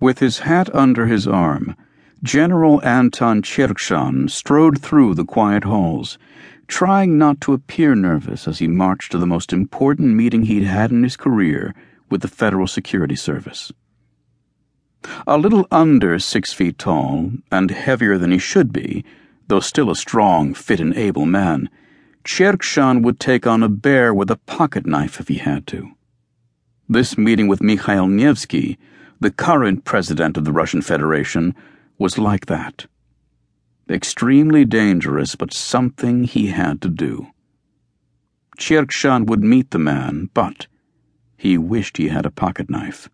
With his hat under his arm, General Anton Chirkshan strode through the quiet halls, trying not to appear nervous as he marched to the most important meeting he'd had in his career with the Federal Security Service. A little under six feet tall, and heavier than he should be, though still a strong, fit, and able man, Chirkshan would take on a bear with a pocket knife if he had to. This meeting with Mikhail Nevsky the current president of the Russian Federation, was like that. Extremely dangerous, but something he had to do. Chirkshan would meet the man, but he wished he had a pocket knife.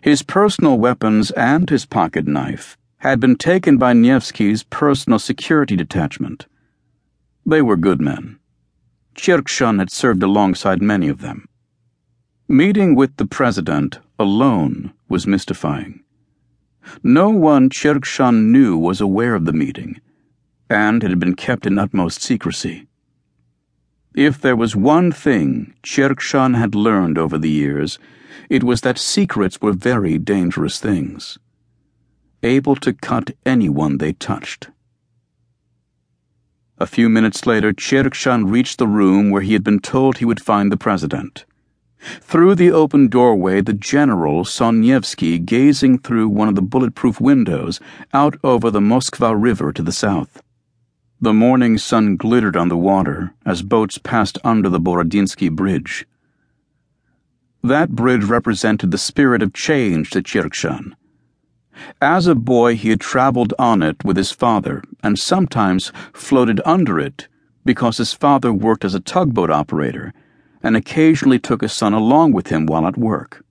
His personal weapons and his pocket knife had been taken by Nevsky's personal security detachment. They were good men. Chirkshan had served alongside many of them. Meeting with the president alone was mystifying. No one Chirkshan knew was aware of the meeting, and it had been kept in utmost secrecy. If there was one thing Chirkshan had learned over the years, it was that secrets were very dangerous things, able to cut anyone they touched. A few minutes later, Chirkshan reached the room where he had been told he would find the president. Through the open doorway, the general saw Nevsky gazing through one of the bulletproof windows out over the Moskva River to the south. The morning sun glittered on the water as boats passed under the Borodinsky Bridge. That bridge represented the spirit of change to Chirkshan. As a boy, he had traveled on it with his father and sometimes floated under it because his father worked as a tugboat operator and occasionally took his son along with him while at work.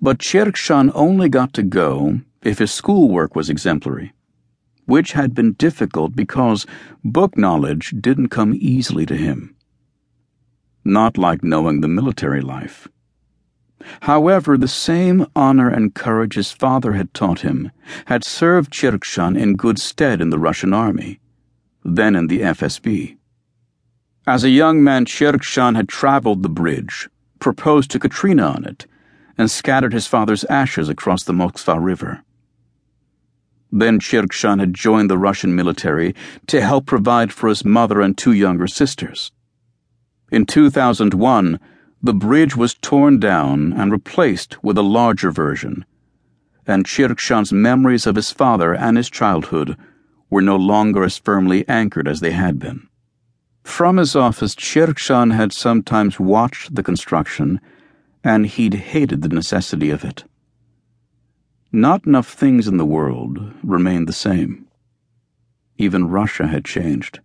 But Chirkshan only got to go if his schoolwork was exemplary, which had been difficult because book knowledge didn't come easily to him. Not like knowing the military life. However, the same honor and courage his father had taught him had served Chirkshan in good stead in the Russian army, then in the FSB. As a young man, Chirkshan had traveled the bridge, proposed to Katrina on it, and scattered his father's ashes across the Moskva River. Then Chirkshan had joined the Russian military to help provide for his mother and two younger sisters. In 2001, the bridge was torn down and replaced with a larger version, and Chirkshan's memories of his father and his childhood were no longer as firmly anchored as they had been. From his office, Chirkshan had sometimes watched the construction, and he'd hated the necessity of it. Not enough things in the world remained the same. Even Russia had changed.